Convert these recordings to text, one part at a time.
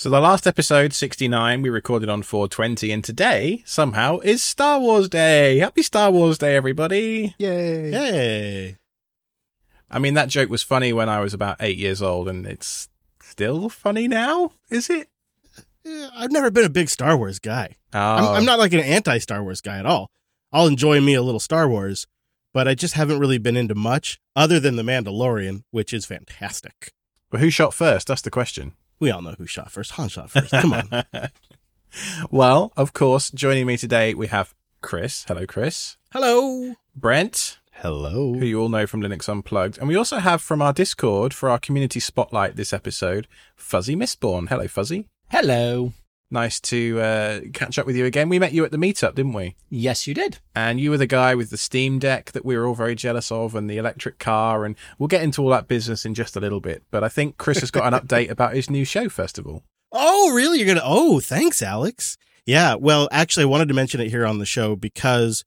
So the last episode, 69, we recorded on 420, and today, somehow, is Star Wars Day. Happy Star Wars Day, everybody. Yay. Yay. I mean, that joke was funny when I was about eight years old, and it's still funny now, is it? I've never been a big Star Wars guy. Oh, I'm, I'm not like an anti Star Wars guy at all. I'll enjoy me a little Star Wars, but I just haven't really been into much other than The Mandalorian, which is fantastic. But who shot first? That's the question. We all know who shot first. Han shot first. Come on. well, of course, joining me today, we have Chris. Hello, Chris. Hello. Brent, Hello. who you all know from Linux Unplugged. And we also have from our Discord for our community spotlight this episode, Fuzzy Mistborn. Hello, Fuzzy. Hello. Nice to uh, catch up with you again. We met you at the meetup, didn't we? Yes, you did. And you were the guy with the Steam Deck that we were all very jealous of and the electric car. And we'll get into all that business in just a little bit. But I think Chris has got an update about his new show, first of all. Oh, really? You're going to. Oh, thanks, Alex. Yeah. Well, actually, I wanted to mention it here on the show because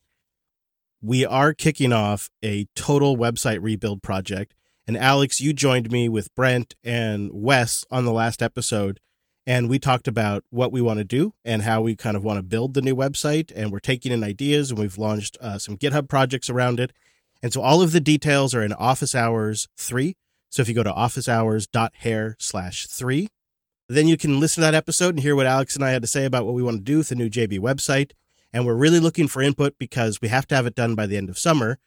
we are kicking off a total website rebuild project. And Alex, you joined me with Brent and Wes on the last episode. And we talked about what we want to do and how we kind of want to build the new website. And we're taking in ideas and we've launched uh, some GitHub projects around it. And so all of the details are in Office Hours 3. So if you go to officehours.hair slash 3, then you can listen to that episode and hear what Alex and I had to say about what we want to do with the new JB website. And we're really looking for input because we have to have it done by the end of summer.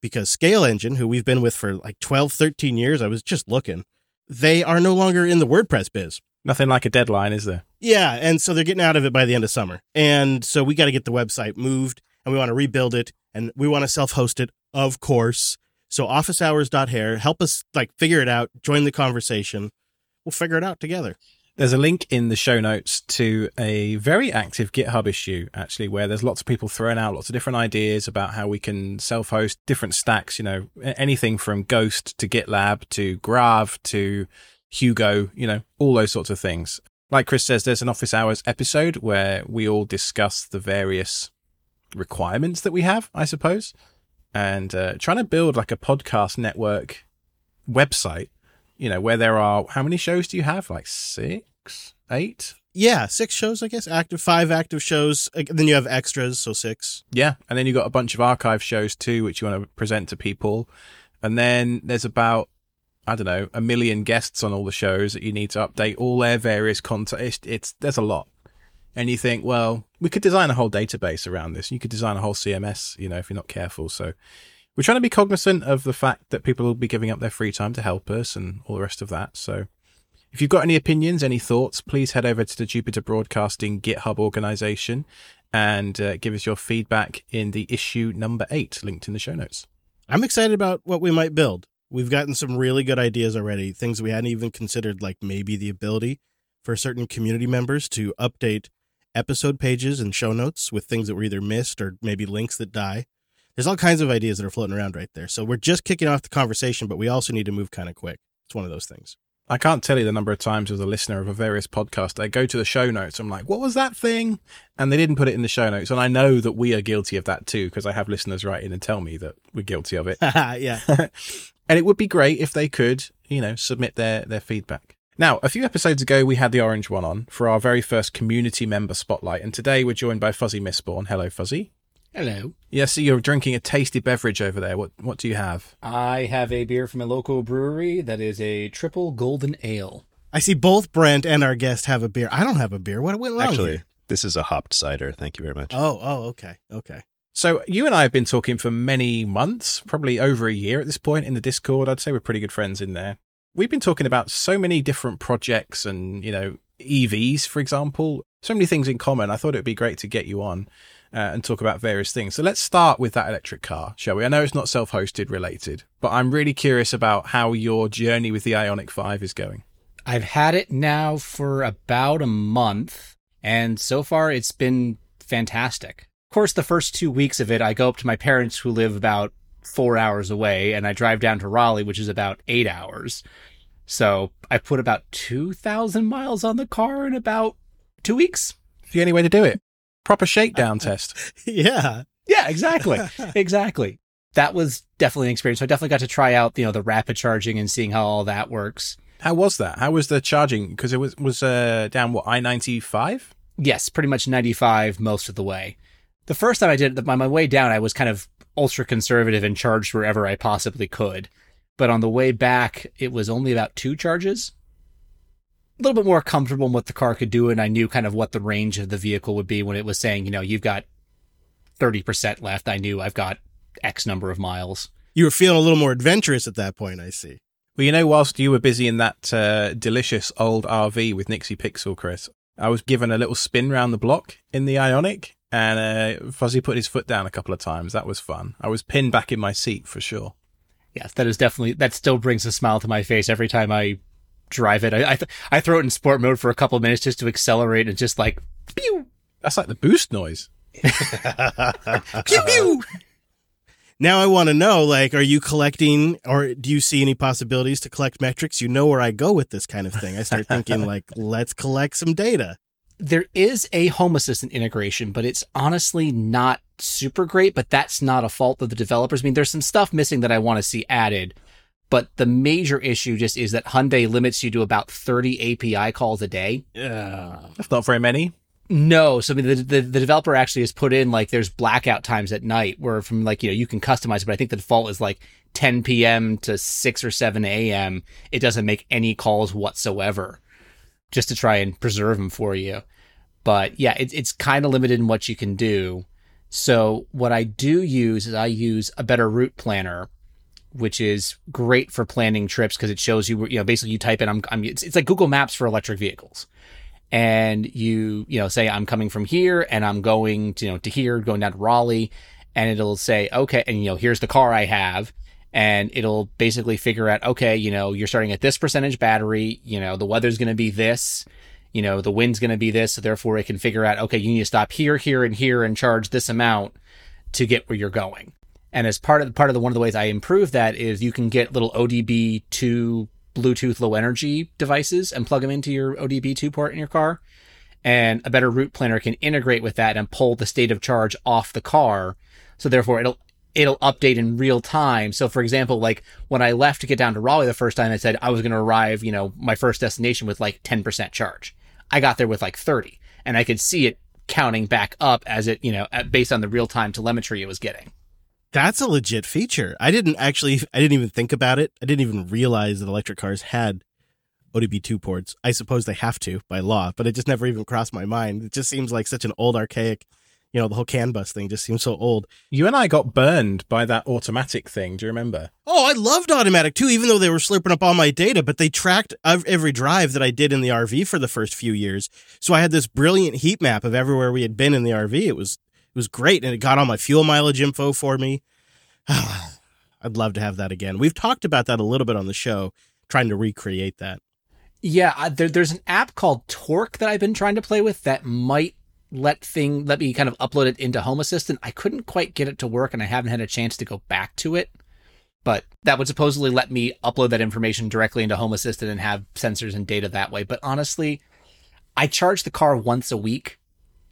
Because ScaleEngine, who we've been with for like 12, 13 years, I was just looking, they are no longer in the WordPress biz. Nothing like a deadline, is there? Yeah. And so they're getting out of it by the end of summer. And so we got to get the website moved and we want to rebuild it and we want to self host it, of course. So officehours.hair, help us like figure it out, join the conversation. We'll figure it out together. There's a link in the show notes to a very active GitHub issue, actually, where there's lots of people throwing out lots of different ideas about how we can self host different stacks, you know, anything from Ghost to GitLab to Grav to Hugo, you know, all those sorts of things. Like Chris says, there's an office hours episode where we all discuss the various requirements that we have, I suppose, and uh, trying to build like a podcast network website, you know, where there are how many shows do you have? Like six, eight? Yeah, six shows, I guess. Active, five active shows. Then you have extras, so six. Yeah, and then you got a bunch of archive shows too, which you want to present to people, and then there's about I don't know a million guests on all the shows that you need to update all their various content. It's, it's there's a lot, and you think, well, we could design a whole database around this. You could design a whole CMS, you know, if you're not careful. So we're trying to be cognizant of the fact that people will be giving up their free time to help us and all the rest of that. So if you've got any opinions, any thoughts, please head over to the Jupiter Broadcasting GitHub organization and uh, give us your feedback in the issue number eight, linked in the show notes. I'm excited about what we might build. We've gotten some really good ideas already, things we hadn't even considered, like maybe the ability for certain community members to update episode pages and show notes with things that were either missed or maybe links that die. There's all kinds of ideas that are floating around right there. So we're just kicking off the conversation, but we also need to move kind of quick. It's one of those things. I can't tell you the number of times as a listener of a various podcast, I go to the show notes. I'm like, what was that thing? And they didn't put it in the show notes. And I know that we are guilty of that too, because I have listeners write in and tell me that we're guilty of it. yeah. and it would be great if they could, you know, submit their, their feedback. Now, a few episodes ago, we had the orange one on for our very first community member spotlight. And today we're joined by Fuzzy Mistborn. Hello, Fuzzy. Hello. Yeah, so you're drinking a tasty beverage over there. What what do you have? I have a beer from a local brewery that is a triple golden ale. I see both Brent and our guest have a beer. I don't have a beer. What went wrong? Actually, here? this is a hopped cider. Thank you very much. Oh, oh, okay. Okay. So you and I have been talking for many months, probably over a year at this point in the Discord. I'd say we're pretty good friends in there. We've been talking about so many different projects and, you know, EVs, for example, so many things in common. I thought it would be great to get you on uh, and talk about various things. So let's start with that electric car, shall we? I know it's not self hosted related, but I'm really curious about how your journey with the Ioniq 5 is going. I've had it now for about a month, and so far it's been fantastic. Of course, the first two weeks of it, I go up to my parents who live about four hours away, and I drive down to Raleigh, which is about eight hours. So I put about 2,000 miles on the car in about two weeks. The only way to do it. Proper shakedown test. Yeah. Yeah, exactly. exactly. That was definitely an experience. So I definitely got to try out, you know, the rapid charging and seeing how all that works. How was that? How was the charging? Because it was was uh, down what I ninety five. Yes, pretty much 95 most of the way. The first time I did it, on my way down, I was kind of ultra conservative and charged wherever I possibly could. But on the way back, it was only about two charges. A little bit more comfortable in what the car could do, and I knew kind of what the range of the vehicle would be when it was saying, you know, you've got 30% left. I knew I've got X number of miles. You were feeling a little more adventurous at that point, I see. Well, you know, whilst you were busy in that uh, delicious old RV with Nixie Pixel, Chris, I was given a little spin round the block in the Ioniq, and uh, Fuzzy put his foot down a couple of times. That was fun. I was pinned back in my seat for sure. Yes, that is definitely that still brings a smile to my face every time I drive it. I I, th- I throw it in sport mode for a couple of minutes just to accelerate and just like pew That's like the boost noise. pew pew. Now I want to know, like, are you collecting, or do you see any possibilities to collect metrics? You know where I go with this kind of thing. I start thinking, like, let's collect some data. There is a Home Assistant integration, but it's honestly not super great. But that's not a fault of the developers. I mean, there's some stuff missing that I want to see added. But the major issue just is that Hyundai limits you to about 30 API calls a day. Yeah. That's not very many. No, so I mean, the, the the developer actually has put in like there's blackout times at night where from like you know you can customize it, but I think the default is like 10 p.m. to 6 or 7 a.m. It doesn't make any calls whatsoever, just to try and preserve them for you. But yeah, it's it's kind of limited in what you can do. So what I do use is I use a better route planner, which is great for planning trips because it shows you you know basically you type in I'm I'm it's, it's like Google Maps for electric vehicles. And you you know say I'm coming from here and I'm going to you know to here going down to Raleigh and it'll say okay and you know here's the car I have and it'll basically figure out okay you know you're starting at this percentage battery you know the weather's going to be this you know the wind's going to be this so therefore it can figure out okay you need to stop here here and here and charge this amount to get where you're going and as part of part of the one of the ways I improve that is you can get little ODB two Bluetooth low energy devices and plug them into your ODB2 port in your car. And a better route planner can integrate with that and pull the state of charge off the car. So therefore it'll it'll update in real time. So for example, like when I left to get down to Raleigh the first time, I said I was going to arrive, you know, my first destination with like 10% charge. I got there with like 30 and I could see it counting back up as it, you know, based on the real time telemetry it was getting. That's a legit feature. I didn't actually, I didn't even think about it. I didn't even realize that electric cars had ODB2 ports. I suppose they have to by law, but it just never even crossed my mind. It just seems like such an old, archaic, you know, the whole CAN bus thing just seems so old. You and I got burned by that automatic thing. Do you remember? Oh, I loved automatic too, even though they were slurping up all my data, but they tracked every drive that I did in the RV for the first few years. So I had this brilliant heat map of everywhere we had been in the RV. It was it was great, and it got all my fuel mileage info for me. I'd love to have that again. We've talked about that a little bit on the show, trying to recreate that. Yeah, there, there's an app called Torque that I've been trying to play with that might let thing let me kind of upload it into Home Assistant. I couldn't quite get it to work, and I haven't had a chance to go back to it. But that would supposedly let me upload that information directly into Home Assistant and have sensors and data that way. But honestly, I charge the car once a week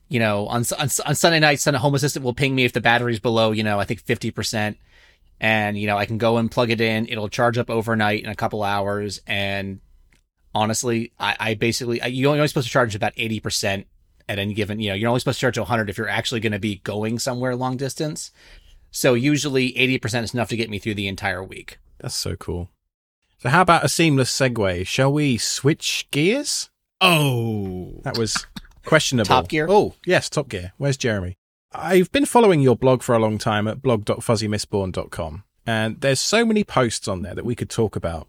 you know, on, on, on Sunday nights, Sunday Home Assistant will ping me if the battery's below, you know, I think 50%. And, you know, I can go and plug it in. It'll charge up overnight in a couple hours. And honestly, I, I basically, I, you're only supposed to charge about 80% at any given, you know, you're only supposed to charge to 100 if you're actually going to be going somewhere long distance. So usually 80% is enough to get me through the entire week. That's so cool. So how about a seamless segue? Shall we switch gears? Oh, that was questionable. Top Gear? Oh, yes, Top Gear. Where's Jeremy? I've been following your blog for a long time at blog.fuzzymistborn.com, and there's so many posts on there that we could talk about.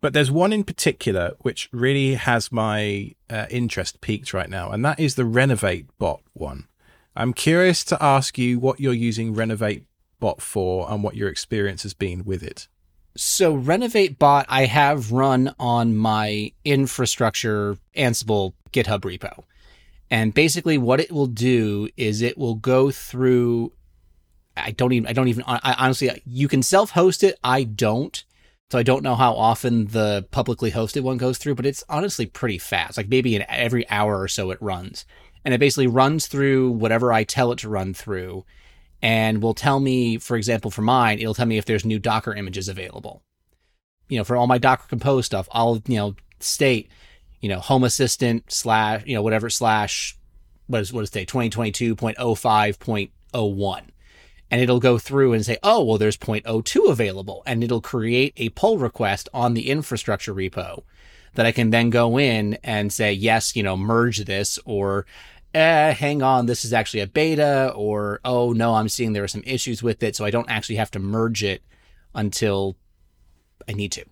But there's one in particular which really has my uh, interest peaked right now, and that is the Renovate bot one. I'm curious to ask you what you're using Renovate bot for and what your experience has been with it. So Renovate bot I have run on my infrastructure Ansible GitHub repo. And basically what it will do is it will go through I don't even I don't even I, honestly you can self-host it. I don't. So I don't know how often the publicly hosted one goes through, but it's honestly pretty fast. Like maybe in every hour or so it runs. And it basically runs through whatever I tell it to run through and will tell me, for example, for mine, it'll tell me if there's new Docker images available. you know, for all my Docker Compose stuff, I'll, you know, state, you know, Home Assistant slash, you know, whatever slash, what is, what is it, 2022.05.01. And it'll go through and say, oh, well, there's 0.02 available. And it'll create a pull request on the infrastructure repo that I can then go in and say, yes, you know, merge this or, eh, hang on, this is actually a beta or, oh, no, I'm seeing there are some issues with it. So I don't actually have to merge it until I need to.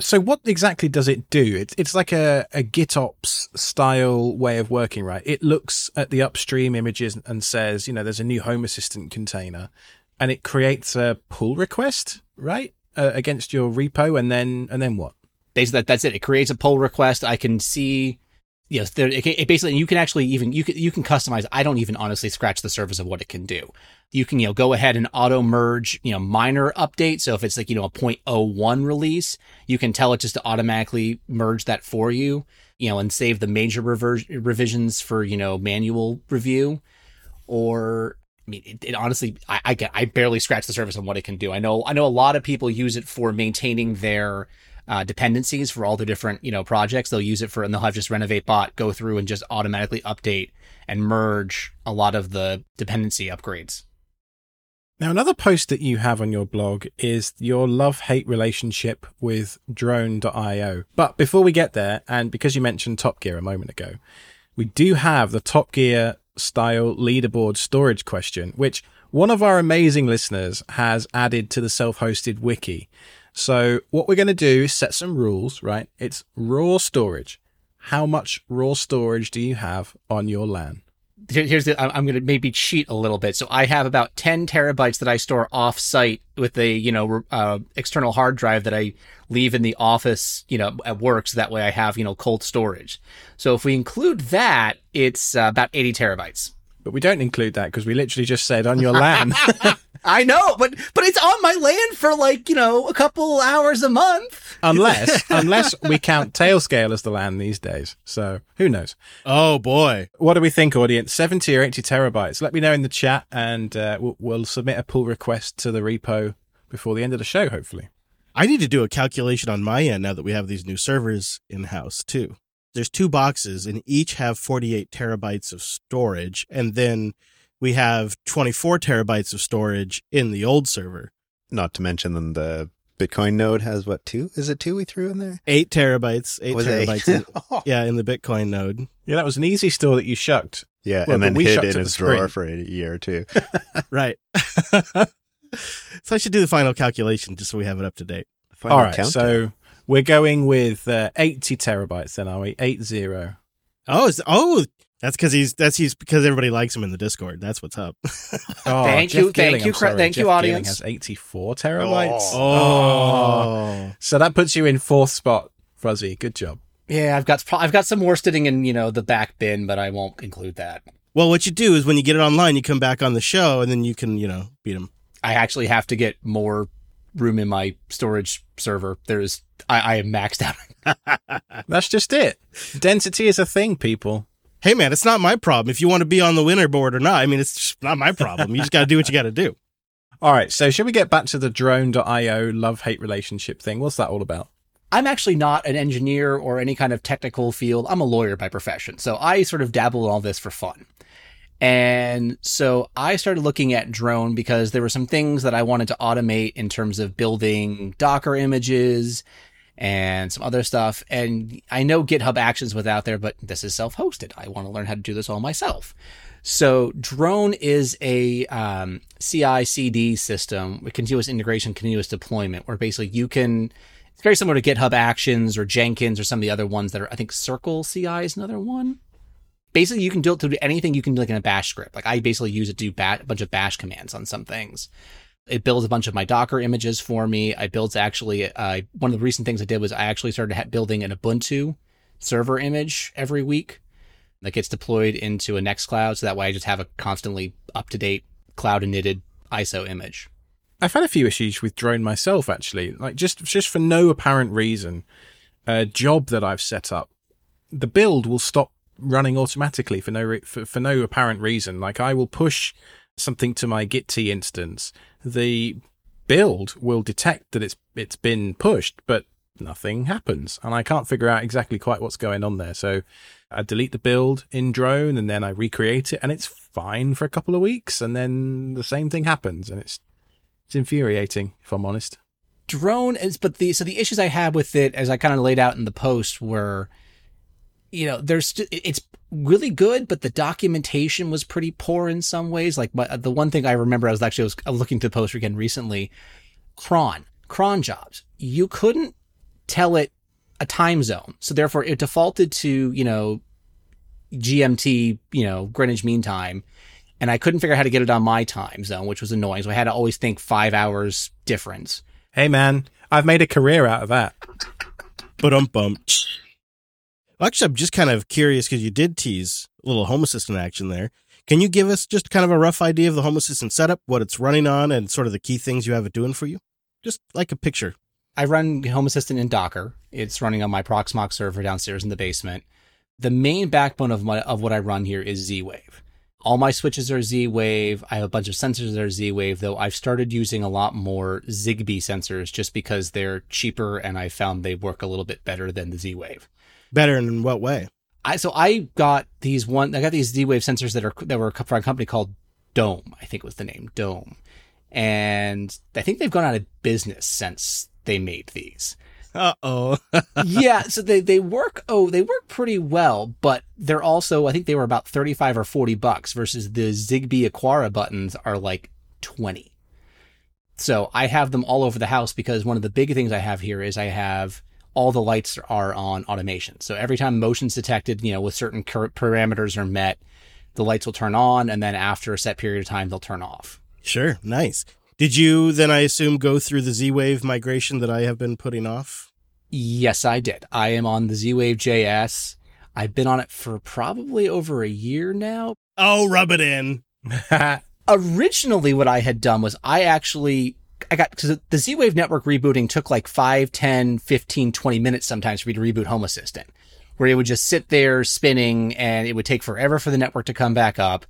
So what exactly does it do? It's it's like a, a GitOps style way of working, right? It looks at the upstream images and says, you know, there's a new Home Assistant container, and it creates a pull request, right, uh, against your repo, and then and then what? Basically, that, that's it. It creates a pull request. I can see yes, there, it, it basically you can actually even you can you can customize. I don't even honestly scratch the surface of what it can do. You can you know go ahead and auto merge you know minor updates. So if it's like you know a 0.01 release, you can tell it just to automatically merge that for you. You know, and save the major rever- revisions for you know manual review. Or I mean, it, it honestly, I, I get I barely scratch the surface on what it can do. I know I know a lot of people use it for maintaining their uh, dependencies for all the different you know projects. They'll use it for, and they'll have just renovate bot go through and just automatically update and merge a lot of the dependency upgrades. Now, another post that you have on your blog is your love hate relationship with drone.io. But before we get there, and because you mentioned Top Gear a moment ago, we do have the Top Gear style leaderboard storage question, which one of our amazing listeners has added to the self hosted wiki. So what we're going to do is set some rules, right? It's raw storage. How much raw storage do you have on your LAN? Here's the, I'm going to maybe cheat a little bit. So I have about 10 terabytes that I store off site with a, you know, uh, external hard drive that I leave in the office, you know, at work. So that way I have, you know, cold storage. So if we include that, it's uh, about 80 terabytes. But we don't include that because we literally just said on your land. I know, but but it's on my land for like you know a couple hours a month. Unless unless we count Tailscale as the land these days. So who knows? Oh boy, what do we think, audience? Seventy or eighty terabytes? Let me know in the chat, and uh, we'll, we'll submit a pull request to the repo before the end of the show. Hopefully, I need to do a calculation on my end now that we have these new servers in house too. There's two boxes, and each have 48 terabytes of storage, and then we have 24 terabytes of storage in the old server. Not to mention then the Bitcoin node has what two? Is it two we threw in there? Eight terabytes. Eight was terabytes. In, oh. Yeah, in the Bitcoin node. Yeah, that was an easy store that you shucked. Yeah, well, and then we hid in a drawer for a year or two. right. so I should do the final calculation just so we have it up to date. All right. Countdown. So we're going with uh, 80 terabytes then, are we? Eight zero. Oh, oh, that's because he's that's he's because everybody likes him in the Discord. That's what's up. oh, thank Jeff you, Gilling, thank you, thank Jeff you, audience. has eighty four terabytes. Oh. oh. so that puts you in fourth spot, Fuzzy. Good job. Yeah, I've got I've got some more sitting in you know the back bin, but I won't include that. Well, what you do is when you get it online, you come back on the show, and then you can you know beat them. I actually have to get more room in my storage server. There's I, I am maxed out. That's just it. Density is a thing, people hey man, it's not my problem if you want to be on the winner board or not. I mean, it's not my problem. You just got to do what you got to do. All right. So, should we get back to the drone.io love hate relationship thing? What's that all about? I'm actually not an engineer or any kind of technical field. I'm a lawyer by profession. So, I sort of dabble in all this for fun. And so I started looking at drone because there were some things that I wanted to automate in terms of building Docker images and some other stuff. And I know GitHub Actions was out there, but this is self hosted. I want to learn how to do this all myself. So Drone is a um, CI CD system continuous integration, continuous deployment, where basically you can. It's very similar to GitHub Actions or Jenkins or some of the other ones that are. I think Circle CI is another one. Basically, you can do it to do anything you can do like in a Bash script. Like I basically use it to do bat- a bunch of Bash commands on some things. It builds a bunch of my Docker images for me. I built actually, uh, one of the recent things I did was I actually started building an Ubuntu server image every week that gets deployed into a Nextcloud. So that way I just have a constantly up to date cloud knitted ISO image. I've had a few issues with drone myself, actually. Like just, just for no apparent reason, a job that I've set up, the build will stop running automatically for no, for, for no apparent reason. Like I will push something to my Git instance, the build will detect that it's it's been pushed, but nothing happens. And I can't figure out exactly quite what's going on there. So I delete the build in drone and then I recreate it and it's fine for a couple of weeks. And then the same thing happens. And it's, it's infuriating, if I'm honest. drone is but the so the issues i had with it as i kind of laid out in the post were you know there's st- it's really good but the documentation was pretty poor in some ways. Like my, the one thing i remember i was actually I was, looking to the post again recently cron cron jobs. You couldn't tell it a time zone. So therefore it defaulted to you know gmt you know greenwich mean time and i couldn't figure out how to get it on my time zone which was annoying. So i had to always think five hours difference. Hey man, I've made a career out of that. But um bum. Actually, I'm just kind of curious because you did tease a little Home Assistant action there. Can you give us just kind of a rough idea of the Home Assistant setup, what it's running on, and sort of the key things you have it doing for you? Just like a picture. I run Home Assistant in Docker. It's running on my Proxmox server downstairs in the basement. The main backbone of my of what I run here is Z-Wave. All my switches are Z-Wave. I have a bunch of sensors that are Z-Wave, though I've started using a lot more Zigbee sensors just because they're cheaper and I found they work a little bit better than the Z-Wave. Better in what way? I so I got these one I got these Z-Wave sensors that are that were from a company called Dome. I think was the name Dome, and I think they've gone out of business since they made these. Uh oh. yeah, so they they work oh they work pretty well, but they're also I think they were about 35 or 40 bucks versus the Zigbee Aqara buttons are like 20. So I have them all over the house because one of the big things I have here is I have all the lights are on automation. So every time motion's detected, you know, with certain cur- parameters are met, the lights will turn on and then after a set period of time they'll turn off. Sure. Nice. Did you then, I assume, go through the Z Wave migration that I have been putting off? Yes, I did. I am on the Z-Wave JS. I've been on it for probably over a year now. Oh, rub it in. Originally, what I had done was I actually, I got, because the Z-Wave network rebooting took like 5, 10, 15, 20 minutes sometimes for me to reboot Home Assistant, where it would just sit there spinning and it would take forever for the network to come back up.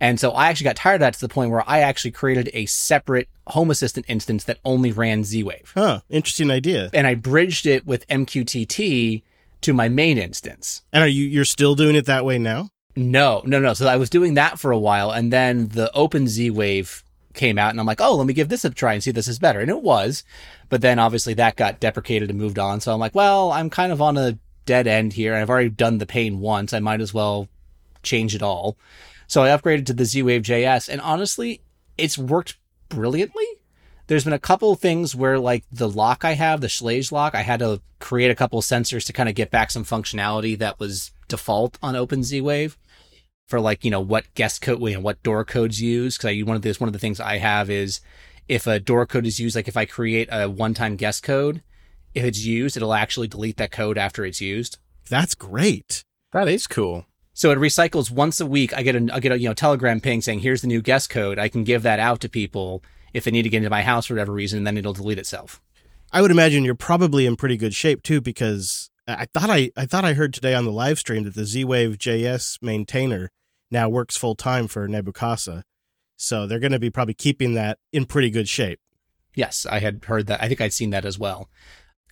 And so I actually got tired of that to the point where I actually created a separate Home Assistant instance that only ran Z-Wave. Huh. Interesting idea. And I bridged it with MQTT to my main instance. And are you you're still doing it that way now? No, no, no. So I was doing that for a while, and then the Open Z Wave came out, and I'm like, oh, let me give this a try and see if this is better. And it was, but then obviously that got deprecated and moved on. So I'm like, well, I'm kind of on a dead end here. I've already done the pain once. I might as well change it all. So I upgraded to the Z Wave JS, and honestly, it's worked brilliantly. There's been a couple things where, like the lock I have, the Schlage lock, I had to create a couple of sensors to kind of get back some functionality that was default on Open Z Wave for like you know what guest code, you know, what door codes use. Because I one of this one of the things I have is if a door code is used, like if I create a one-time guest code, if it's used, it'll actually delete that code after it's used. That's great. that is cool. So it recycles once a week. I get a I get a you know telegram ping saying here's the new guest code. I can give that out to people if they need to get into my house for whatever reason, and then it'll delete itself. I would imagine you're probably in pretty good shape too, because I thought I, I thought I heard today on the live stream that the Z Wave JS maintainer now works full time for Nabu Casa. So they're going to be probably keeping that in pretty good shape. Yes, I had heard that. I think I'd seen that as well.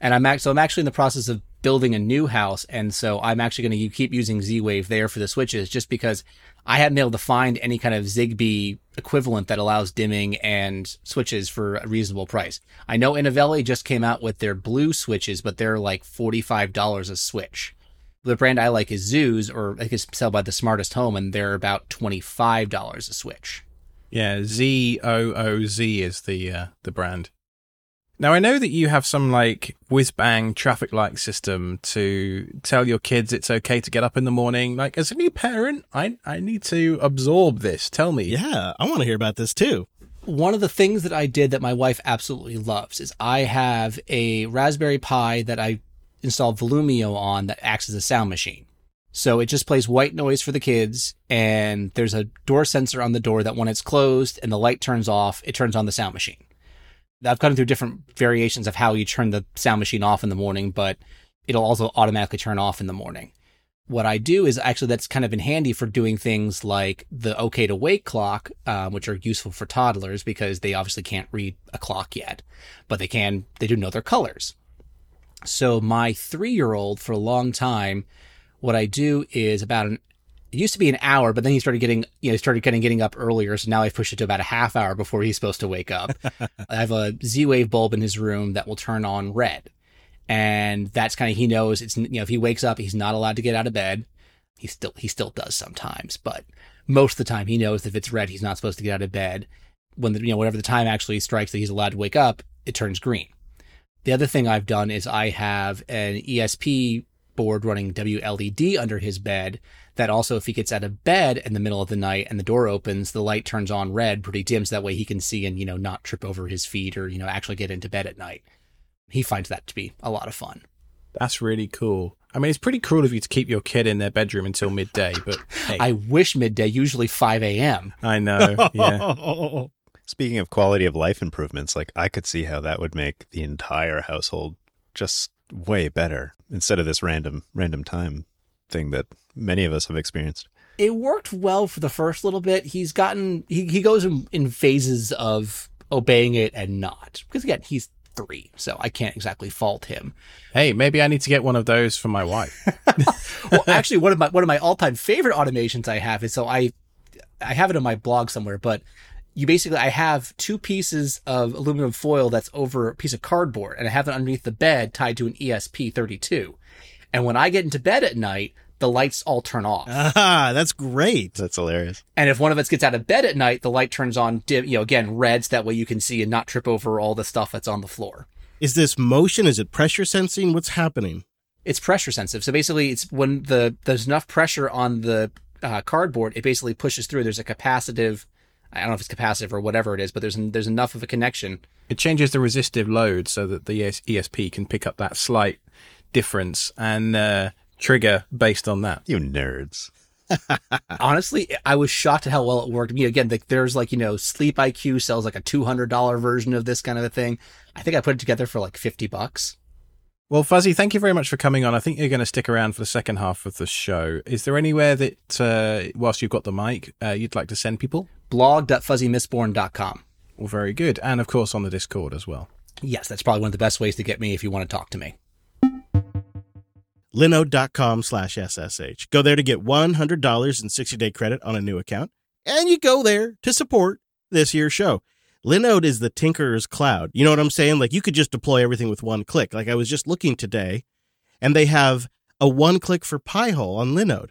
And I'm act- so I'm actually in the process of building a new house, and so I'm actually going to keep using Z-Wave there for the switches, just because I haven't been able to find any kind of Zigbee equivalent that allows dimming and switches for a reasonable price. I know Inovelli just came out with their blue switches, but they're like forty-five dollars a switch. The brand I like is Zooz, or I guess sell by the Smartest Home, and they're about twenty-five dollars a switch. Yeah, Z O O Z is the uh, the brand. Now I know that you have some like whiz bang traffic light system to tell your kids it's okay to get up in the morning. Like as a new parent, I I need to absorb this. Tell me. Yeah, I want to hear about this too. one of the things that I did that my wife absolutely loves is I have a Raspberry Pi that I installed Volumio on that acts as a sound machine. So it just plays white noise for the kids, and there's a door sensor on the door that when it's closed and the light turns off, it turns on the sound machine. I've gone through different variations of how you turn the sound machine off in the morning, but it'll also automatically turn off in the morning. What I do is actually that's kind of been handy for doing things like the OK to wake clock, um, which are useful for toddlers because they obviously can't read a clock yet, but they can, they do know their colors. So my three year old for a long time, what I do is about an it used to be an hour, but then he started getting, you know, he started getting getting up earlier. So now I've pushed it to about a half hour before he's supposed to wake up. I have a Z Wave bulb in his room that will turn on red. And that's kind of, he knows it's, you know, if he wakes up, he's not allowed to get out of bed. He still, he still does sometimes, but most of the time he knows if it's red, he's not supposed to get out of bed. When the, you know, whatever the time actually strikes that he's allowed to wake up, it turns green. The other thing I've done is I have an ESP board running WLED under his bed that also if he gets out of bed in the middle of the night and the door opens, the light turns on red pretty dim so that way he can see and, you know, not trip over his feet or, you know, actually get into bed at night. He finds that to be a lot of fun. That's really cool. I mean, it's pretty cruel of you to keep your kid in their bedroom until midday, but hey, I wish midday, usually 5 a.m. I know. Yeah. Speaking of quality of life improvements, like I could see how that would make the entire household just way better instead of this random random time thing that many of us have experienced. It worked well for the first little bit. He's gotten, he, he goes in, in phases of obeying it and not. Because again, he's three, so I can't exactly fault him. Hey, maybe I need to get one of those for my wife. well, actually, one of my one of my all time favorite automations I have is so I I have it on my blog somewhere, but you basically I have two pieces of aluminum foil that's over a piece of cardboard, and I have it underneath the bed tied to an ESP32. And when I get into bed at night, the lights all turn off. Ah, that's great. That's hilarious. And if one of us gets out of bed at night, the light turns on dim, you know, again, reds. that way you can see and not trip over all the stuff that's on the floor. Is this motion? Is it pressure sensing? What's happening? It's pressure sensitive. So basically, it's when the there's enough pressure on the uh, cardboard, it basically pushes through. There's a capacitive, I don't know if it's capacitive or whatever it is, but there's there's enough of a connection. It changes the resistive load so that the ES- ESP can pick up that slight difference and uh, trigger based on that. You nerds. Honestly, I was shocked at how well it worked. I mean, again, like, there's like you know, SleepIQ sells like a two hundred dollar version of this kind of a thing. I think I put it together for like fifty bucks. Well, Fuzzy, thank you very much for coming on. I think you're going to stick around for the second half of the show. Is there anywhere that, uh, whilst you've got the mic, uh, you'd like to send people? Blog.fuzzymistborn.com. Well, very good. And of course on the Discord as well. Yes, that's probably one of the best ways to get me if you want to talk to me. linode.com slash SSH. Go there to get $100 in 60 day credit on a new account. And you go there to support this year's show. Linode is the tinkerer's cloud. You know what I'm saying? Like you could just deploy everything with one click. Like I was just looking today and they have a one click for Pi-hole on Linode.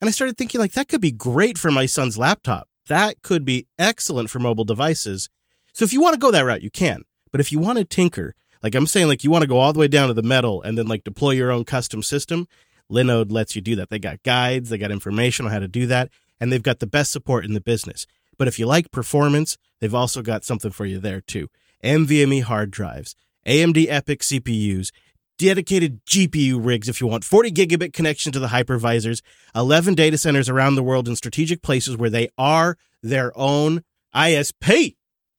And I started thinking like that could be great for my son's laptop. That could be excellent for mobile devices. So if you want to go that route, you can. But if you want to tinker, like I'm saying, like you want to go all the way down to the metal and then like deploy your own custom system, Linode lets you do that. They got guides, they got information on how to do that, and they've got the best support in the business. But if you like performance, they've also got something for you there too. NVMe hard drives, AMD EPYC CPUs, dedicated GPU rigs if you want, 40 gigabit connection to the hypervisors, 11 data centers around the world in strategic places where they are their own ISP.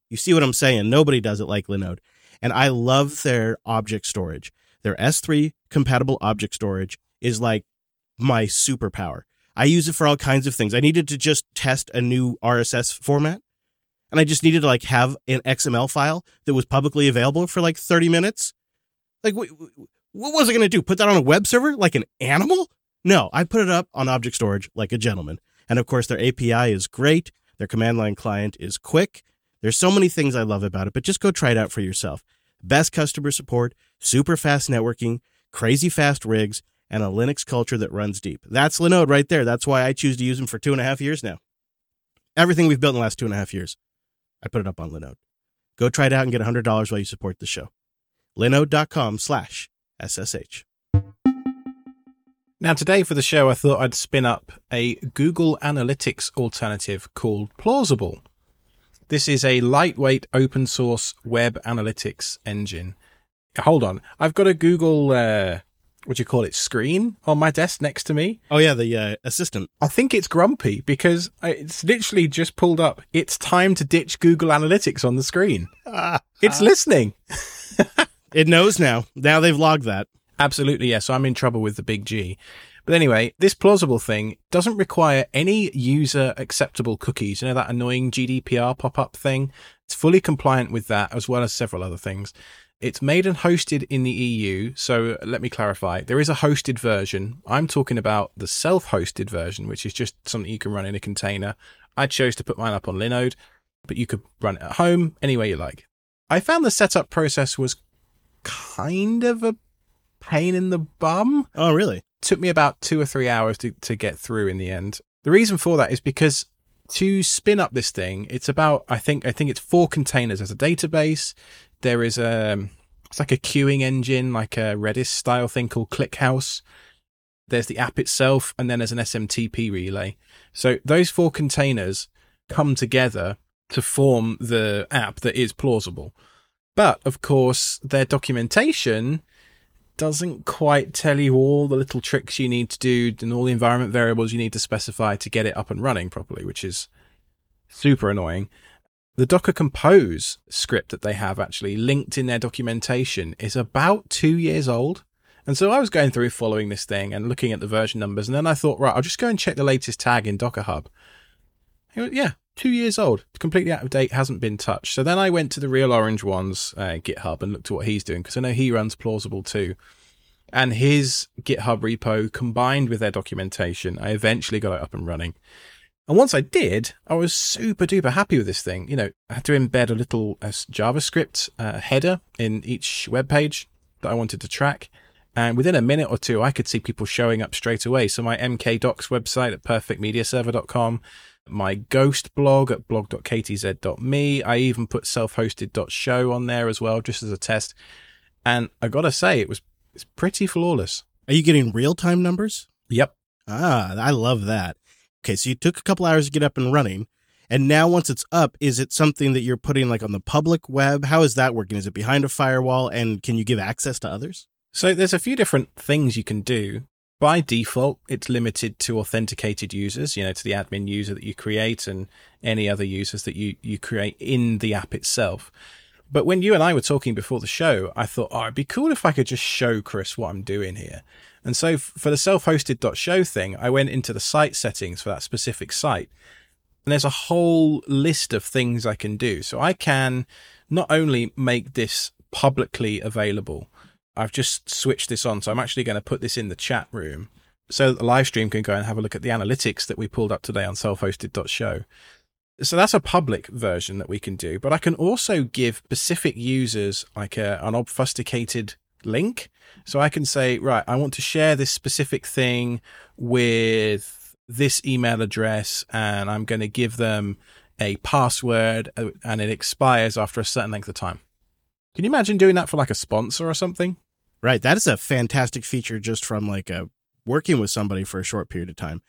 You see what I'm saying? Nobody does it like Linode. And I love their object storage. Their S3 compatible object storage is like my superpower. I use it for all kinds of things. I needed to just test a new RSS format and I just needed to like have an XML file that was publicly available for like 30 minutes. Like, what, what was I going to do? Put that on a web server like an animal? No, I put it up on object storage like a gentleman. And of course, their API is great. Their command line client is quick. There's so many things I love about it, but just go try it out for yourself. Best customer support, super fast networking, crazy fast rigs, and a Linux culture that runs deep. That's Linode right there. That's why I choose to use them for two and a half years now. Everything we've built in the last two and a half years, I put it up on Linode. Go try it out and get $100 while you support the show. Linode.com slash SSH. Now, today for the show, I thought I'd spin up a Google Analytics alternative called Plausible. This is a lightweight open source web analytics engine. Hold on. I've got a Google, uh, what do you call it, screen on my desk next to me. Oh, yeah, the uh, assistant. I think it's grumpy because it's literally just pulled up. It's time to ditch Google Analytics on the screen. It's listening. It knows now. Now they've logged that. Absolutely, yes. So I'm in trouble with the big G. But anyway, this plausible thing doesn't require any user acceptable cookies. You know, that annoying GDPR pop up thing? It's fully compliant with that, as well as several other things. It's made and hosted in the EU. So let me clarify. There is a hosted version. I'm talking about the self hosted version, which is just something you can run in a container. I chose to put mine up on Linode, but you could run it at home any way you like. I found the setup process was kind of a pain in the bum. Oh, really? Took me about two or three hours to, to get through in the end. The reason for that is because to spin up this thing, it's about I think I think it's four containers as a database. There is a it's like a queuing engine, like a Redis style thing called ClickHouse. There's the app itself, and then there's an SMTP relay. So those four containers come together to form the app that is plausible. But of course, their documentation doesn't quite tell you all the little tricks you need to do and all the environment variables you need to specify to get it up and running properly, which is super annoying. The Docker Compose script that they have actually linked in their documentation is about two years old. And so I was going through following this thing and looking at the version numbers, and then I thought, right, I'll just go and check the latest tag in Docker Hub. Yeah, two years old, completely out of date, hasn't been touched. So then I went to the Real Orange One's uh, GitHub and looked at what he's doing because I know he runs Plausible too. And his GitHub repo combined with their documentation, I eventually got it up and running. And once I did, I was super duper happy with this thing. You know, I had to embed a little uh, JavaScript uh, header in each web page that I wanted to track. And within a minute or two, I could see people showing up straight away. So my MkDocs website at perfectmediaserver.com, my ghost blog at blog.ktz.me. I even put self-hosted.show on there as well, just as a test. And I gotta say, it was it's pretty flawless. Are you getting real time numbers? Yep. Ah, I love that. Okay, so you took a couple hours to get up and running. And now once it's up, is it something that you're putting like on the public web? How is that working? Is it behind a firewall and can you give access to others? So there's a few different things you can do by default, it's limited to authenticated users, you know, to the admin user that you create and any other users that you, you create in the app itself. But when you and I were talking before the show, I thought, oh, it'd be cool if I could just show Chris what I'm doing here. And so for the self-hosted.show thing, I went into the site settings for that specific site. And there's a whole list of things I can do. So I can not only make this publicly available, I've just switched this on. So I'm actually going to put this in the chat room so the live stream can go and have a look at the analytics that we pulled up today on self-hosted.show. So that's a public version that we can do, but I can also give specific users like a, an obfuscated link. So I can say, right, I want to share this specific thing with this email address and I'm going to give them a password uh, and it expires after a certain length of time. Can you imagine doing that for like a sponsor or something? Right. That is a fantastic feature just from like a working with somebody for a short period of time.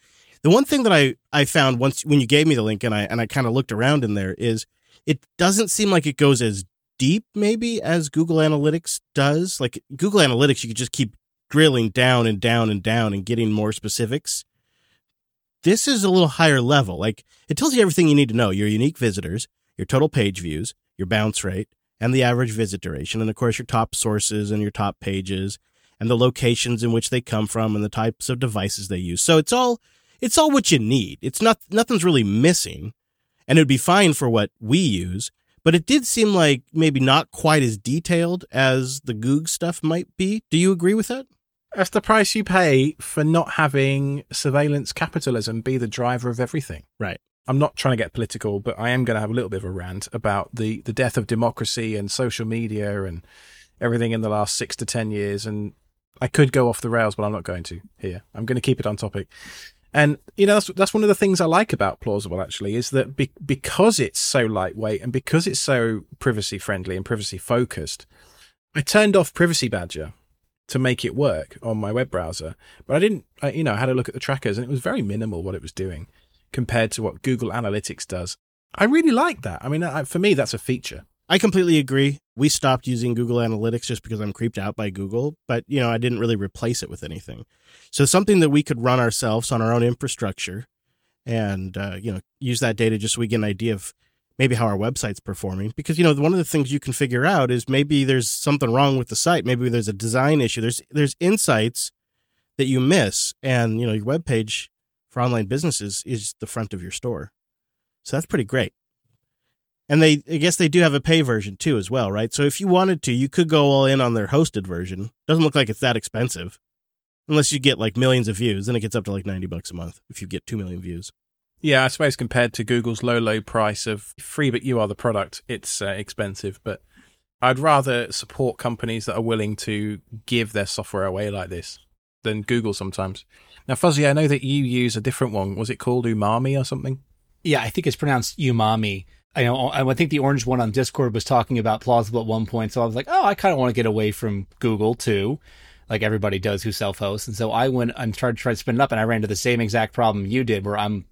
The one thing that I, I found once when you gave me the link and I and I kind of looked around in there is it doesn't seem like it goes as deep maybe as Google Analytics does. Like Google Analytics, you could just keep drilling down and down and down and getting more specifics. This is a little higher level. Like it tells you everything you need to know: your unique visitors, your total page views, your bounce rate, and the average visit duration, and of course your top sources and your top pages, and the locations in which they come from, and the types of devices they use. So it's all it's all what you need. It's not nothing's really missing, and it'd be fine for what we use. But it did seem like maybe not quite as detailed as the Goog stuff might be. Do you agree with that? That's the price you pay for not having surveillance capitalism be the driver of everything. Right. I'm not trying to get political, but I am going to have a little bit of a rant about the, the death of democracy and social media and everything in the last six to 10 years. And I could go off the rails, but I'm not going to here. I'm going to keep it on topic. And you know that's that's one of the things I like about plausible actually is that be, because it's so lightweight and because it's so privacy friendly and privacy focused, I turned off Privacy Badger to make it work on my web browser. But I didn't, I, you know, I had a look at the trackers and it was very minimal what it was doing compared to what Google Analytics does. I really like that. I mean, I, for me, that's a feature. I completely agree. We stopped using Google Analytics just because I'm creeped out by Google, but you know, I didn't really replace it with anything. So something that we could run ourselves on our own infrastructure and uh, you know, use that data just so we get an idea of maybe how our website's performing because you know, one of the things you can figure out is maybe there's something wrong with the site, maybe there's a design issue. There's there's insights that you miss and you know, your web page for online businesses is the front of your store. So that's pretty great. And they, I guess they do have a pay version too, as well, right? So if you wanted to, you could go all in on their hosted version. Doesn't look like it's that expensive, unless you get like millions of views. Then it gets up to like ninety bucks a month if you get two million views. Yeah, I suppose compared to Google's low, low price of free, but you are the product, it's uh, expensive. But I'd rather support companies that are willing to give their software away like this than Google sometimes. Now, Fuzzy, I know that you use a different one. Was it called Umami or something? Yeah, I think it's pronounced Umami. I know. I think the orange one on Discord was talking about plausible at one point. So I was like, oh, I kind of want to get away from Google too, like everybody does who self hosts. And so I went and tried to try to spin it up, and I ran into the same exact problem you did, where I'm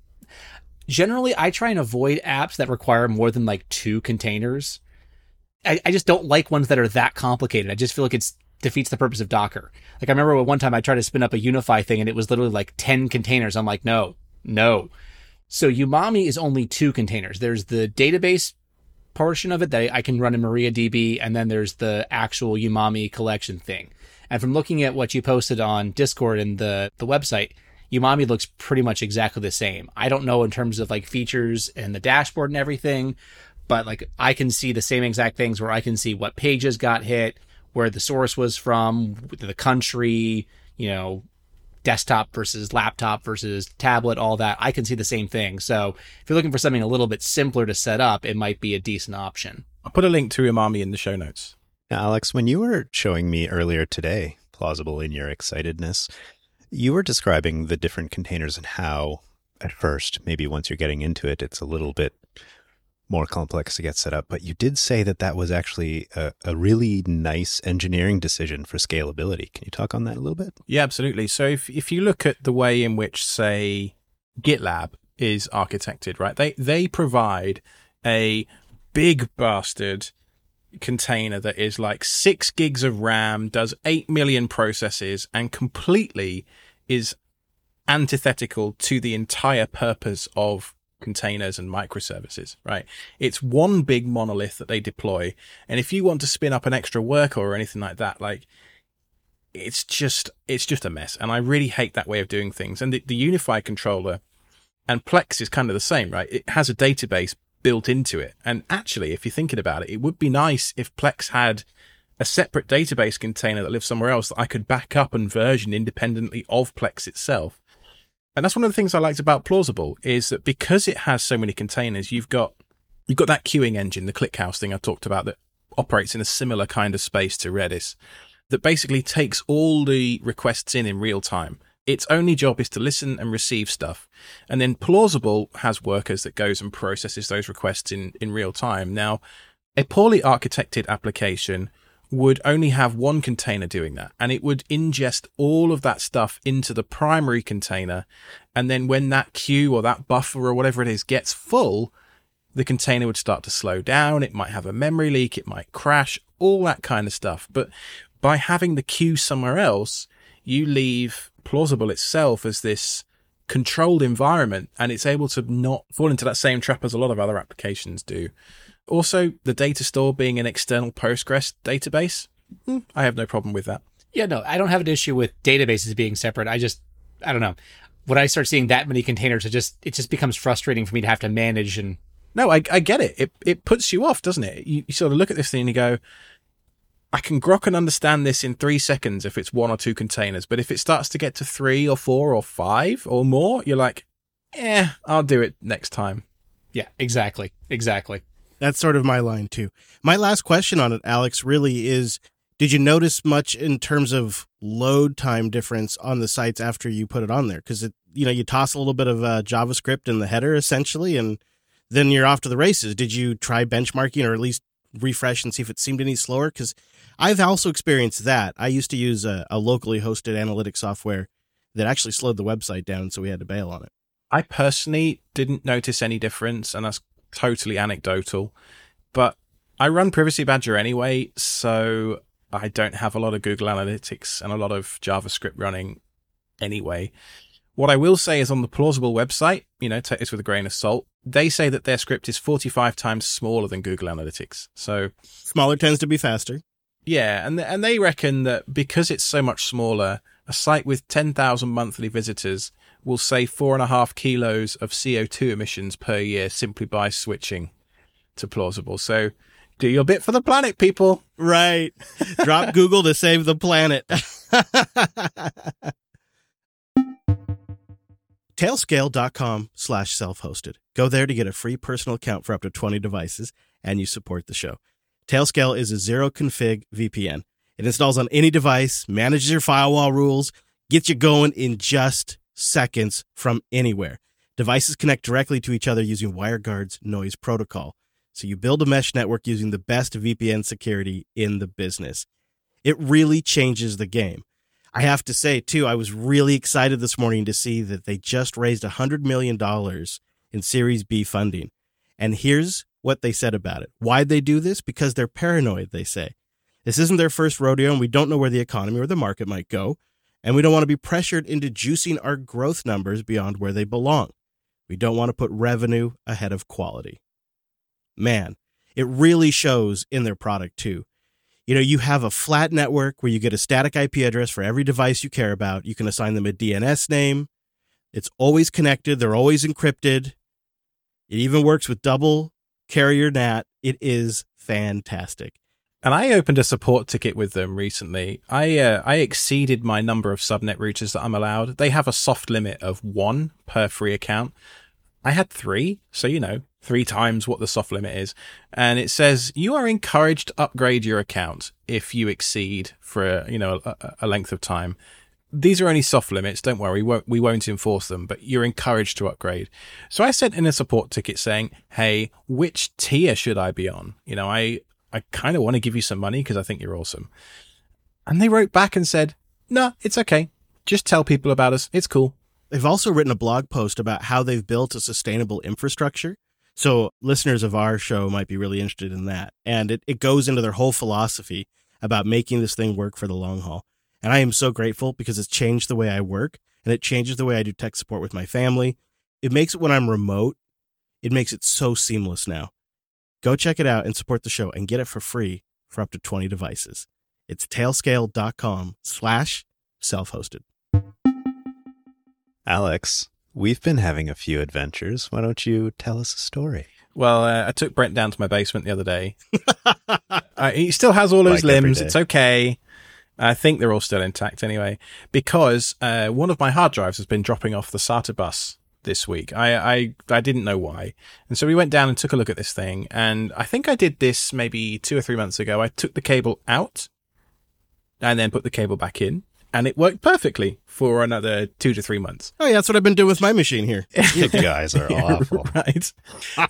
generally I try and avoid apps that require more than like two containers. I, I just don't like ones that are that complicated. I just feel like it's defeats the purpose of Docker. Like I remember one time I tried to spin up a UniFi thing and it was literally like 10 containers. I'm like, no, no. So Umami is only two containers. There's the database portion of it that I can run in MariaDB, and then there's the actual Umami collection thing. And from looking at what you posted on Discord and the, the website, Umami looks pretty much exactly the same. I don't know in terms of like features and the dashboard and everything, but like I can see the same exact things where I can see what pages got hit, where the source was from, the country, you know, desktop versus laptop versus tablet, all that. I can see the same thing. So if you're looking for something a little bit simpler to set up, it might be a decent option. I'll put a link to Umami in the show notes. Now, Alex, when you were showing me earlier today, plausible in your excitedness, you were describing the different containers and how, at first, maybe once you're getting into it, it's a little bit more complex to get set up. But you did say that that was actually a, a, really nice engineering decision for scalability. Can you talk on that a little bit? Yeah, absolutely. So if if you look at the way in which, say, GitLab is architected, right? They they provide a big bastard container that is like six gigs of RAM, does eight million processes, and completely is antithetical to the entire purpose of containers and microservices, right? It's one big monolith that they deploy. And if you want to spin up an extra worker or anything like that, like it's just, it's just a mess. And I really hate that way of doing things. And the, the UniFi controller and Plex is kind of the same, right? It has a database built into it. And actually, if you're thinking about it, it would be nice if Plex had a separate database container that lives somewhere else that I could back up and version independently of Plex itself and that's one of the things I liked about Plausible is that because it has so many containers, you've got you've got that queuing engine, the ClickHouse thing I talked about that operates in a similar kind of space to Redis, that basically takes all the requests in in real time. Its only job is to listen and receive stuff. And then Plausible has workers that goes and processes those requests in, in real time. Now, a poorly architected application would only have one container doing that and it would ingest all of that stuff into the primary container. And then when that queue or that buffer or whatever it is gets full, the container would start to slow down. It might have a memory leak. It might crash, all that kind of stuff. But by having the queue somewhere else, you leave plausible itself as this controlled environment and it's able to not fall into that same trap as a lot of other applications do. Also, the data store being an external Postgres database, hmm, I have no problem with that. Yeah, no, I don't have an issue with databases being separate. I just, I don't know. When I start seeing that many containers, it just it just becomes frustrating for me to have to manage and. No, I, I get it. It it puts you off, doesn't it? You, you sort of look at this thing and you go, I can grok and understand this in three seconds if it's one or two containers, but if it starts to get to three or four or five or more, you're like, eh, I'll do it next time. Yeah, exactly, exactly. That's sort of my line too. My last question on it, Alex, really is did you notice much in terms of load time difference on the sites after you put it on there? Because it, you know, you toss a little bit of uh, JavaScript in the header essentially, and then you're off to the races. Did you try benchmarking or at least refresh and see if it seemed any slower? Because I've also experienced that. I used to use a, a locally hosted analytic software that actually slowed the website down, so we had to bail on it. I personally didn't notice any difference, and that's totally anecdotal, but I run Privacy Badger anyway, so I don't have a lot of Google Analytics and a lot of JavaScript running anyway. What I will say is on the plausible website, you know, take this with a grain of salt. They say that their script is 45 times smaller than Google Analytics. So smaller tends to be faster. Yeah, and and they reckon that because it's so much smaller, a site with 10,000 monthly visitors will save four and a half kilos of CO2 emissions per year simply by switching to plausible. So do your bit for the planet, people. Right. Drop Google to save the planet. Tailscale.com slash self-hosted. Go there to get a free personal account for up to 20 devices, and you support the show. Tailscale is a zero config VPN. It installs on any device, manages your firewall rules, gets you going in just seconds from anywhere. Devices connect directly to each other using WireGuard's noise protocol. So you build a mesh network using the best VPN security in the business. It really changes the game. I have to say, too, I was really excited this morning to see that they just raised $100 million in Series B funding. And here's what they said about it. Why'd they do this? Because they're paranoid, they say. This isn't their first rodeo, and we don't know where the economy or the market might go. And we don't want to be pressured into juicing our growth numbers beyond where they belong. We don't want to put revenue ahead of quality. Man, it really shows in their product too. You know, you have a flat network where you get a static IP address for every device you care about. You can assign them a DNS name. It's always connected, they're always encrypted. It even works with double carrier NAT. It is fantastic. And I opened a support ticket with them recently. I uh, I exceeded my number of subnet routers that I'm allowed. They have a soft limit of one per free account. I had three, so you know, three times what the soft limit is. And it says you are encouraged to upgrade your account if you exceed for you know a, a length of time. These are only soft limits. Don't worry, we won't, we won't enforce them, but you're encouraged to upgrade. So I sent in a support ticket saying, "Hey, which tier should I be on?" You know, I I kind of want to give you some money because I think you're awesome. And they wrote back and said, no, it's okay. Just tell people about us. It's cool. They've also written a blog post about how they've built a sustainable infrastructure. So listeners of our show might be really interested in that. And it, it goes into their whole philosophy about making this thing work for the long haul. And I am so grateful because it's changed the way I work and it changes the way I do tech support with my family. It makes it when I'm remote, it makes it so seamless now. Go check it out and support the show and get it for free for up to 20 devices. It's tailscale.com slash self-hosted. Alex, we've been having a few adventures. Why don't you tell us a story? Well, uh, I took Brent down to my basement the other day. uh, he still has all his Like every limbs. It's okay. I think they're all still intact anyway, because uh, one of my hard drives has been dropping off the SATA bus this week. I, I I didn't know why, and so we went down and took a look at this thing. And I think I did this maybe two or three months ago. I took the cable out, and then put the cable back in, and it worked perfectly for another two to three months. Oh, yeah, that's what I've been doing with my machine here. You guys are awful. right?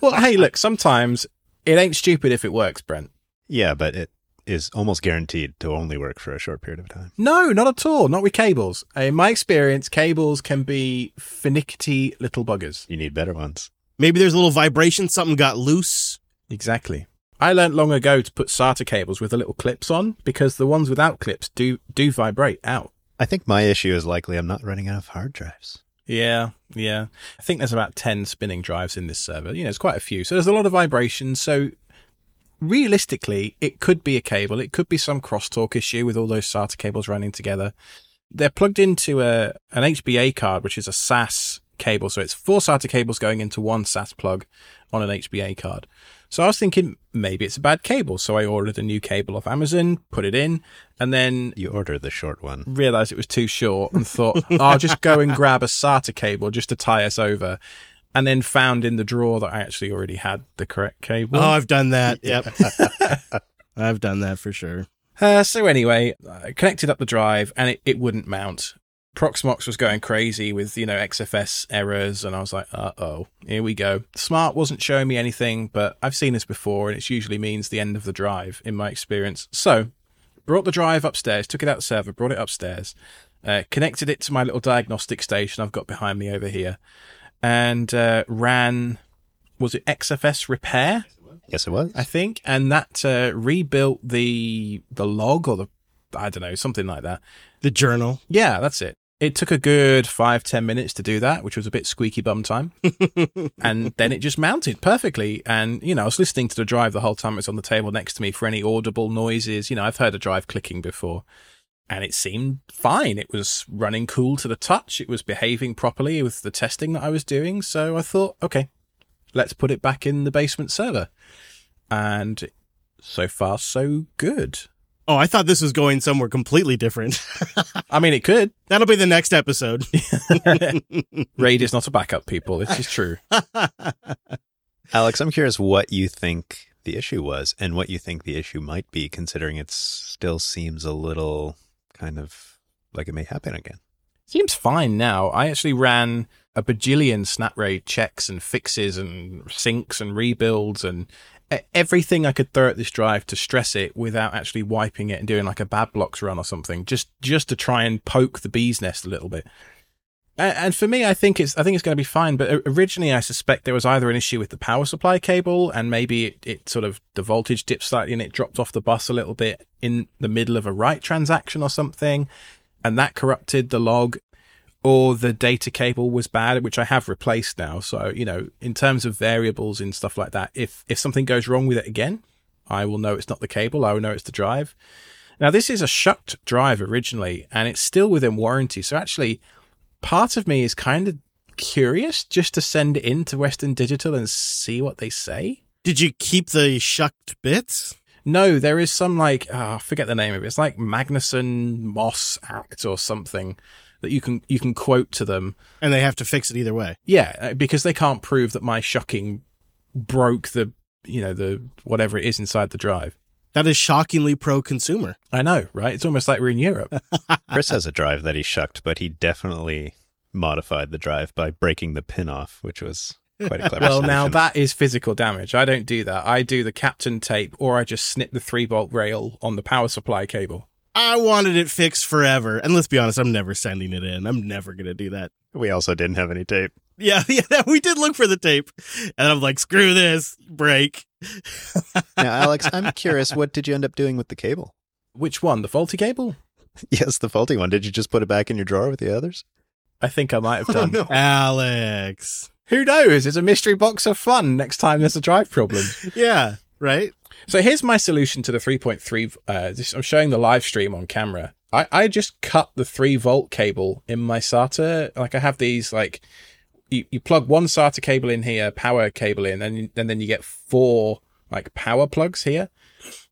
Well, hey, look, sometimes it ain't stupid if it works, Brent. Yeah, but it is almost guaranteed to only work for a short period of time. No, not at all. Not with cables. Uh, in my experience, cables can be finicky little buggers. You need better ones. Maybe there's a little vibration, something got loose. Exactly. I learnt long ago to put SATA cables with the little clips on because the ones without clips do do vibrate out. I think my issue is likely I'm not running out of hard drives. Yeah, yeah. I think there's about 10 spinning drives in this server. You know, it's quite a few. So there's a lot of vibration. So realistically, it could be a cable. It could be some crosstalk issue with all those SATA cables running together. They're plugged into a an HBA card, which is a SAS cable. So it's four SATA cables going into one SAS plug on an HBA card. So I was thinking maybe it's a bad cable. So I ordered a new cable off Amazon, put it in, and then You ordered the short one. realized it was too short and thought, I'll just go and grab a SATA cable just to tie us over. And then found in the drawer that I actually already had the correct cable. Oh, I've done that. Yep. I've done that for sure. Uh, so anyway, I connected up the drive and it, it wouldn't mount. Proxmox was going crazy with, you know, XFS errors. And I was like, uh oh, here we go. Smart wasn't showing me anything, but I've seen this before and it usually means the end of the drive in my experience. So brought the drive upstairs, took it out the server, brought it upstairs, uh, connected it to my little diagnostic station I've got behind me over here, and uh, ran, was it XFS repair? Yes, it was. I think, and that uh, rebuilt the the log or the I don't know something like that. The journal. Yeah, that's it. It took a good five ten minutes to do that, which was a bit squeaky bum time, and then it just mounted perfectly. And you know, I was listening to the drive the whole time it was on the table next to me for any audible noises. You know, I've heard a drive clicking before. And it seemed fine. It was running cool to the touch. It was behaving properly with the testing that I was doing. So I thought, okay, let's put it back in the basement server. and so far so good. Oh, I thought this was going somewhere completely different. I mean, it could. That'll be the next episode. Raid is not a backup, people. This is true. Alex, I'm curious what you think the issue was and what you think the issue might be, considering it still seems a little kind of like it may happen again. Seems fine now. I actually ran a bajillion SnapRaid checks and fixes and syncs and rebuilds and everything I could throw at this drive to stress it without actually wiping it and doing like a bad blocks run or something, just just to try and poke the bee's nest a little bit. And for me, I think it's I think it's going to be fine. But originally, I suspect there was either an issue with the power supply cable, and maybe it, it sort of the voltage dipped slightly and it dropped off the bus a little bit in the middle of a write transaction or something, and that corrupted the log. Or the data cable was bad, which I have replaced now. So you know, in terms of variables and stuff like that, if if something goes wrong with it again, I will know it's not the cable. I will know it's the drive. Now, this is a shucked drive originally, and it's still within warranty. So actually, part of me is kind of curious just to send it in to Western Digital and see what they say. Did you keep the shucked bits? No, there is some like oh, I forget the name of it. It's like Magnuson Moss Act or something that you can you can quote to them. And they have to fix it either way. Yeah, uh, because they can't prove that my shucking broke the you know the whatever it is inside the drive. That is shockingly pro consumer. I know, right? It's almost like we're in Europe. Chris has a drive that he shucked, but he definitely modified the drive by breaking the pin off, which was quite a clever well, now that is physical damage. I don't do that. I do the Kapton tape, or I just snip the three volt rail on the power supply cable. I wanted it fixed forever. And let's be honest, I'm never sending it in. I'm never going to do that. we also didn't have any tape. Yeah, yeah, we did look for the tape. And I'm like, screw this, break. Now, Alex, I'm curious, what did you end up doing with the cable? Which one? The faulty cable? Yes, the faulty one. Did you just put it back in your drawer with the others? I think I might have done. Alex. Who knows? It's a mystery box of fun next time there's a drive problem. Yeah, right? so here's my solution to the 3.3. Uh, this, I'm showing the live stream on camera. I, I just cut the 3 volt cable in my SATA. Like I have these, like, you, you plug one SATA cable in here, power cable in, and, and then you get four, like, power plugs here.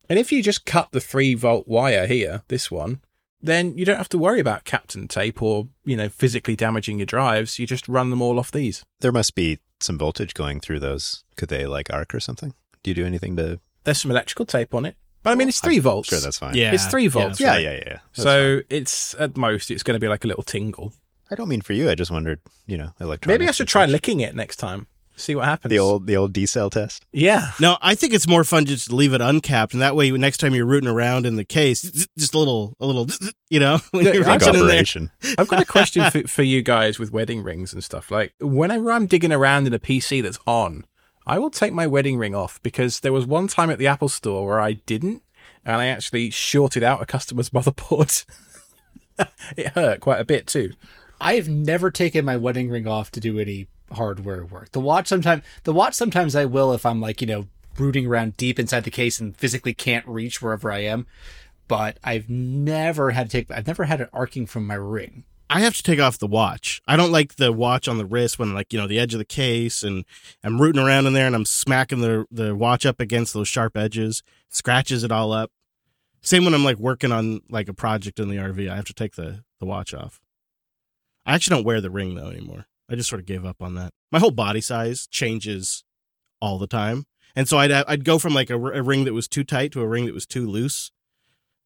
And if you just cut the 3 volt wire here, this one, then you don't have to worry about Kapton tape or, you know, physically damaging your drives. You just run them all off these. There must be some voltage going through those. Could they like arc or something? Do you do anything to? There's some electrical tape on it. But I mean, it's 3 volts. Sure, that's fine. Yeah. It's 3 volts. yeah, right? yeah, yeah. yeah. That's So it's at most it's going to be like a little tingle. I don't mean for you. I just wondered, you know, electronics. Maybe I should try such. licking it next time. See what happens. the old the old D cell test. yeah. No, I think it's more fun just to leave it uncapped, and that way, next time you're rooting around in the case, just a little, a little, you know, when Yeah, you're I reaching got in there. Operation. I've got a question for, for you guys with wedding rings and stuff. Like whenever I'm digging around in a PC that's on, I will take my wedding ring off because there was one time at the Apple store where I didn't, and I actually shorted out a customer's motherboard. it hurt quite a bit too. I've never taken my wedding ring off to do any hardware work. The watch sometimes the watch sometimes I will if I'm like, you know, rooting around deep inside the case and physically can't reach wherever I am. But I've never had to take I've never had it arcing from my ring. I have to take off the watch. I don't like the watch on the wrist when like, you know, the edge of the case and I'm rooting around in there and I'm smacking the the watch up against those sharp edges, scratches it all up. Same when I'm like working on like a project in the RV, I have to take the the watch off. I actually don't wear the ring though anymore. I just sort of gave up on that. My whole body size changes all the time. And so I'd uh, I'd go from like a, a ring that was too tight to a ring that was too loose.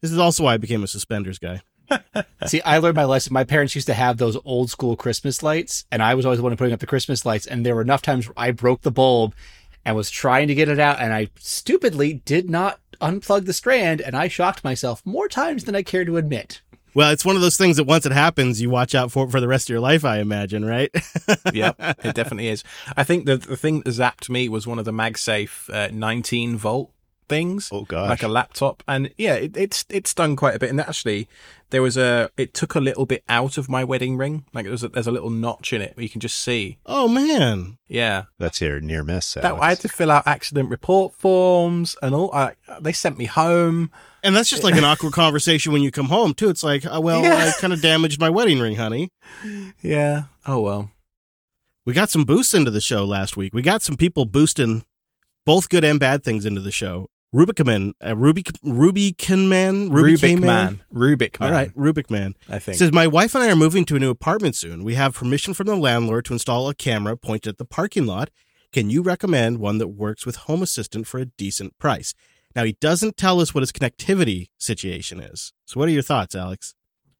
This is also why I became a suspenders guy. See, I learned my lesson. My parents used to have those old school Christmas lights, and I was always the one putting up the Christmas lights. And there were enough times where I broke the bulb and was trying to get it out, and I stupidly did not unplug the strand, and I shocked myself more times than I care to admit. Well, it's one of those things that once it happens, you watch out for it for the rest of your life, I imagine, right? yep, it definitely is. I think the the thing that zapped me was one of the MagSafe uh, 19 volt things, Oh gosh. like a laptop, and yeah, it, it's it stung quite a bit. And actually, there was a it took a little bit out of my wedding ring, like there's a, there's a little notch in it where you can just see. oh man. Yeah, That's your near miss. that I had to fill out accident report forms and all. I, they sent me home. And that's just like an awkward conversation when you come home too. It's like, oh, well, Yeah. I kind of damaged my wedding ring, honey. Yeah. Oh well. We got some boosts into the show last week. We got some people boosting both good and bad things into the show. Rubik Man, uh, Ruby Rubicon Man, Ruby Rubik K man. Rubik man. All right, Rubik Man. I think. Says my wife and I are moving to a new apartment soon. We have permission from the landlord to install a camera pointed at the parking lot. Can you recommend one that works with Home Assistant for a decent price? Now he doesn't tell us what his connectivity situation is. So what are your thoughts, Alex?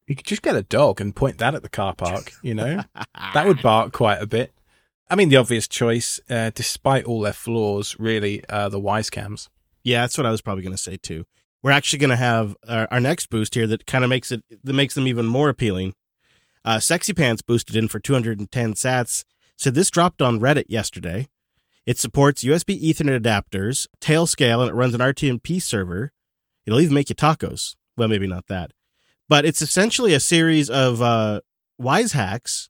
You could just get a dog and point that at the car park, you know? that would bark quite a bit. I mean, the obvious choice, uh, despite all their flaws, really, uh, the Wyze cams. Yeah, that's what I was probably going to say too. We're actually going to have our, our, next boost here that kind of makes it that makes them even more appealing. Uh, Sexy Pants boosted in for 210 sats. So this dropped on Reddit yesterday. It supports USB Ethernet adapters, Tailscale, and it runs an RTMP server. It'll even make you tacos. Well, maybe not that, but it's essentially a series of uh, Wyze hacks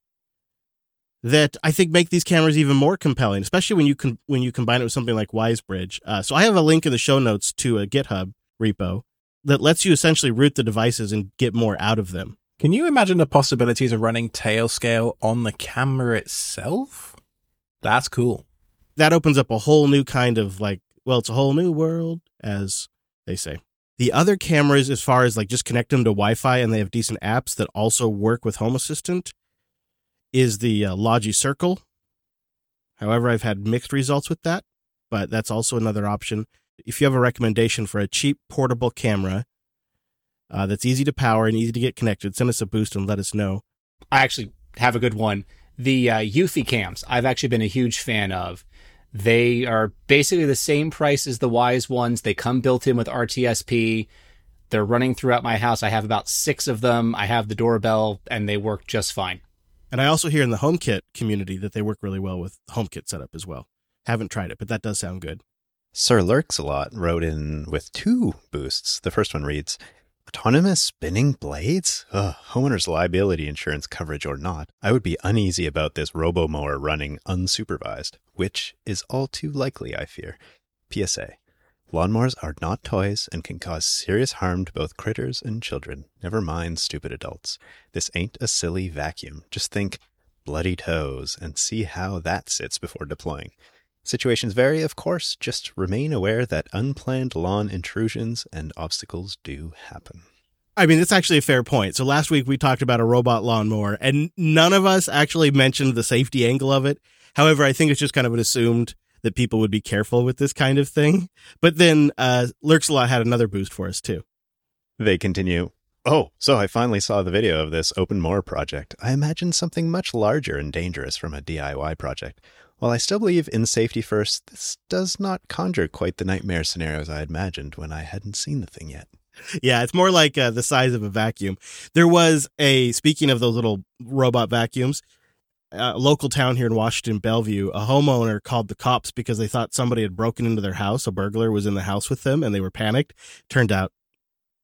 that I think make these cameras even more compelling, especially when you can when you combine it with something like WyzeBridge. Uh, so I have a link in the show notes to a GitHub repo that lets you essentially root the devices and get more out of them. Can you imagine the possibilities of running Tailscale on the camera itself? That's cool. That opens up a whole new kind of like, well, it's a whole new world, as they say. The other cameras, as far as like just connect them to Wi Fi and they have decent apps that also work with Home Assistant, is the uh, Logi Circle. However, I've had mixed results with that, but that's also another option. If you have a recommendation for a cheap portable camera uh, that's easy to power and easy to get connected, send us a boost and let us know. I actually have a good one. The uh, Eufy cams, I've actually been a huge fan of. They are basically the same price as the Wyze ones. They come built in with RTSP. They're running throughout my house. I have about six of them. I have the doorbell, and they work just fine. And I also hear in the HomeKit community that they work really well with HomeKit setup as well. Haven't tried it, but that does sound good. Sir Lurks a lot wrote in with two boosts. The first one reads, Autonomous spinning blades? Ugh, homeowner's liability insurance coverage or not, I would be uneasy about this robo mower running unsupervised, which is all too likely, I fear. PSA Lawnmowers are not toys and can cause serious harm to both critters and children. Never mind stupid adults. This ain't a silly vacuum. Just think bloody toes and see how that sits before deploying. Situations vary, of course. Just remain aware that unplanned lawn intrusions and obstacles do happen. I mean, that's actually a fair point. So last week we talked about a robot lawnmower, and none of us actually mentioned the safety angle of it. However, I think it's just kind of an assumed that people would be careful with this kind of thing. But then uh, Lurksalot had another boost for us too. They continue. Oh, so I finally saw the video of this open mower project. I imagined something much larger and dangerous from a DIY project. While I still believe in safety first, this does not conjure quite the nightmare scenarios I had imagined when I hadn't seen the thing yet. Yeah, it's more like uh, the size of a vacuum. There was a, speaking of those little robot vacuums, a local town here in Washington, Bellevue, a homeowner called the cops because they thought somebody had broken into their house. A burglar was in the house with them and they were panicked. Turned out,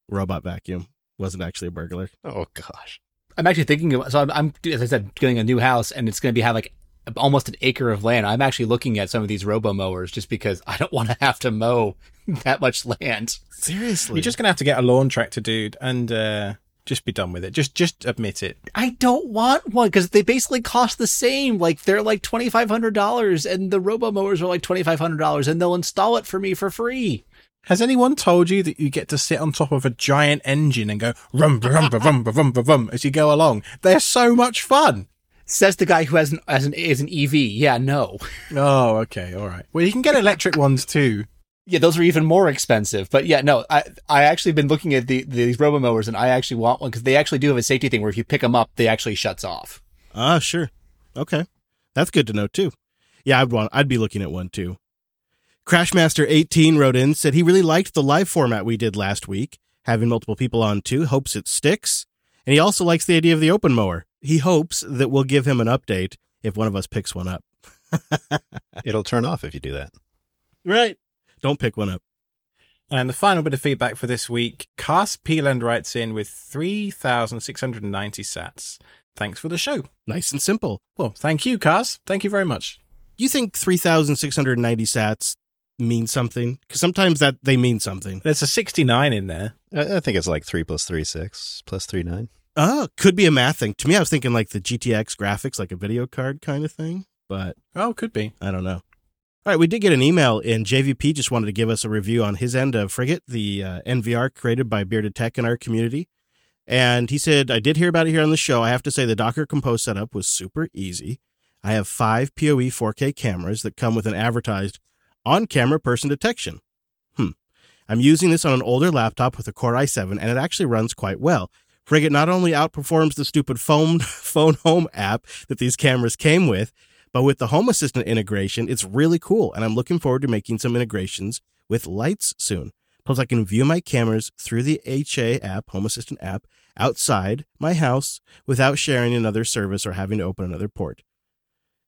robot vacuum wasn't actually a burglar. Oh, gosh. I'm actually thinking of, so I'm, I'm, as I said, getting a new house and it's going to be have like almost an acre of land. I'm actually looking at some of these robo mowers just because I don't want to have to mow that much land. Seriously. You're just going to have to get a lawn tractor, dude, and uh, just be done with it. Just just admit it. I don't want one because they basically cost the same. Like they're like twenty five hundred dollars, and the robo mowers are like twenty five hundred dollars, and they'll install it for me for free. Has anyone told you that you get to sit on top of a giant engine and go rum rum rum rum rum rum rum, as you go along? They're so much fun. Says the guy who has an as an is an EV. Yeah, no. Oh, okay, all right. Well, you can get electric ones too. Yeah, those are even more expensive. But yeah, no, I I actually been looking at the, these robo mowers and I actually want one because they actually do have a safety thing where if you pick them up, they actually shuts off. Ah, sure. Okay, that's good to know too. Yeah, I'd want. I'd be looking at one too. Crashmaster eighteen wrote in said he really liked the live format we did last week, having multiple people on too. Hopes it sticks, and he also likes the idea of the open mower. He hopes that we'll give him an update if one of us picks one up. It'll turn off if you do that. Right. Don't pick one up. And the final bit of feedback for this week, Cast Peeland writes in with 3,690 sats. Thanks for the show. Nice and simple. Well, thank you, Cast. Thank you very much. You think 3,690 sats mean something? Because sometimes that they mean something. There's a 69 in there. I, I think it's like 3 plus 3, 6 plus 3, 9. Oh, could be a math thing. To me, I was thinking like the GTX graphics, like a video card kind of thing, but Oh, could be. I don't know. All right, we did get an email in. JVP just wanted to give us a review on his end of Frigate, the uh, NVR created by Bearded Tech in our community. And he said, I did hear about it here on the show. I have to say, the Docker Compose setup was super easy. I have five PoE 4K cameras that come with an advertised on camera person detection. Hmm. I'm using this on an older laptop with a Core i7, and it actually runs quite well. Frigate not only outperforms the stupid phone, phone home app that these cameras came with, but with the Home Assistant integration, it's really cool, and I'm looking forward to making some integrations with lights soon. Plus, I can view my cameras through the HA app, Home Assistant app, outside my house without sharing another service or having to open another port.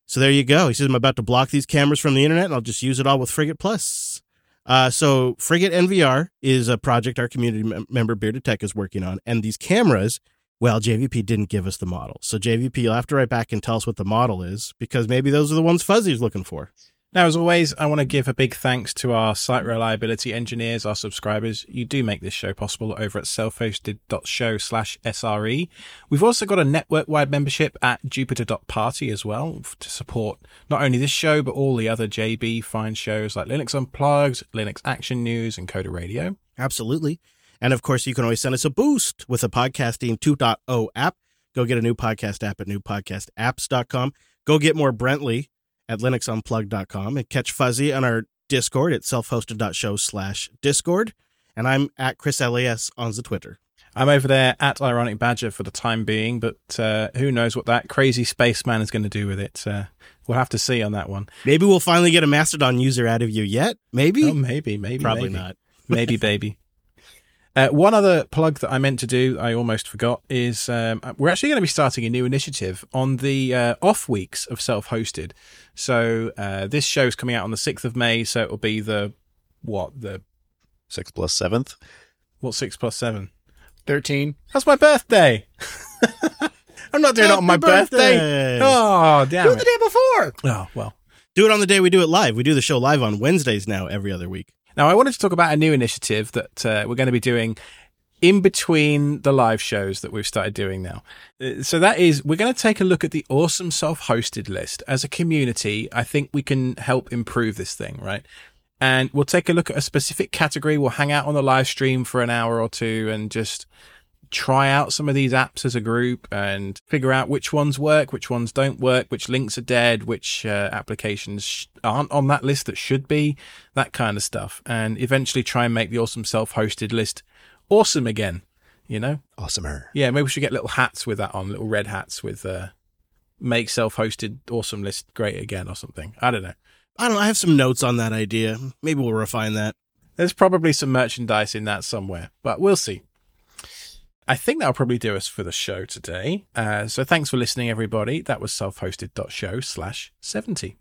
So there you go. He says, I'm about to block these cameras from the internet, and I'll just use it all with Frigate Plus. Uh, so Frigate NVR is a project our community mem- member Bearded Tech is working on, and these cameras well, JVP didn't give us the model. So JVP, you'll have to write back and tell us what the model is because maybe those are the ones Fuzzy's looking for. Now, as always, I want to give a big thanks to our site reliability engineers, our subscribers. You do make this show possible over at self-hosted.show slash SRE. We've also got a network-wide membership at jupiter.party as well to support not only this show, but all the other JB fine shows like Linux Unplugged, Linux Action News, and Coder Radio. Absolutely. And of course, you can always send us a boost with the podcasting 2.0 app. Go get a new podcast app at newpodcastapps.com. Go get more Brentley at linuxunplugged.com and catch Fuzzy on our Discord at self-hosted.show slash Discord. And I'm at Chris LAS on the Twitter. I'm over there at Ironic Badger for the time being, but uh, who knows what that crazy spaceman is going to do with it. Uh, we'll have to see on that one. Maybe we'll finally get a Mastodon user out of you yet. Maybe? Oh, maybe, maybe. Probably maybe. not. maybe, baby. Uh, one other plug that I meant to do, I almost forgot, is um, we're actually going to be starting a new initiative on the uh, off weeks of self hosted. So uh, this show is coming out on the 6th of May, so it'll be the, what, the, Six plus seventh. what, 6 plus 7? 13. That's my birthday! I'm not doing it on my birthday! birthday. Oh, damn. Do it the day before. Oh, well. Do it on the day we do it live. We do the show live on Wednesdays now every other week. Now, I wanted to talk about a new initiative that uh, we're going to be doing in between the live shows that we've started doing now. Uh, So that is, we're going to take a look at the awesome self-hosted list. As a community, I think we can help improve this thing, right? And we'll take a look at a specific category. We'll hang out on the live stream for an hour or two and just try out some of these apps as a group and figure out which ones work, which ones don't work, which links are dead, which uh, applications sh- aren't on that list that should be, that kind of stuff. And eventually try and make the awesome self-hosted list awesome again, you know? Awesomer. Yeah, maybe we should get little hats with that on, little red hats with uh, make self-hosted awesome list great again or something. I don't know. I don't know. I have some notes on that idea. Maybe we'll refine that. There's probably some merchandise in that somewhere, but we'll see. I think that'll probably do us for the show today. Uh, so thanks for listening, everybody. That was self-hosted.show slash 70.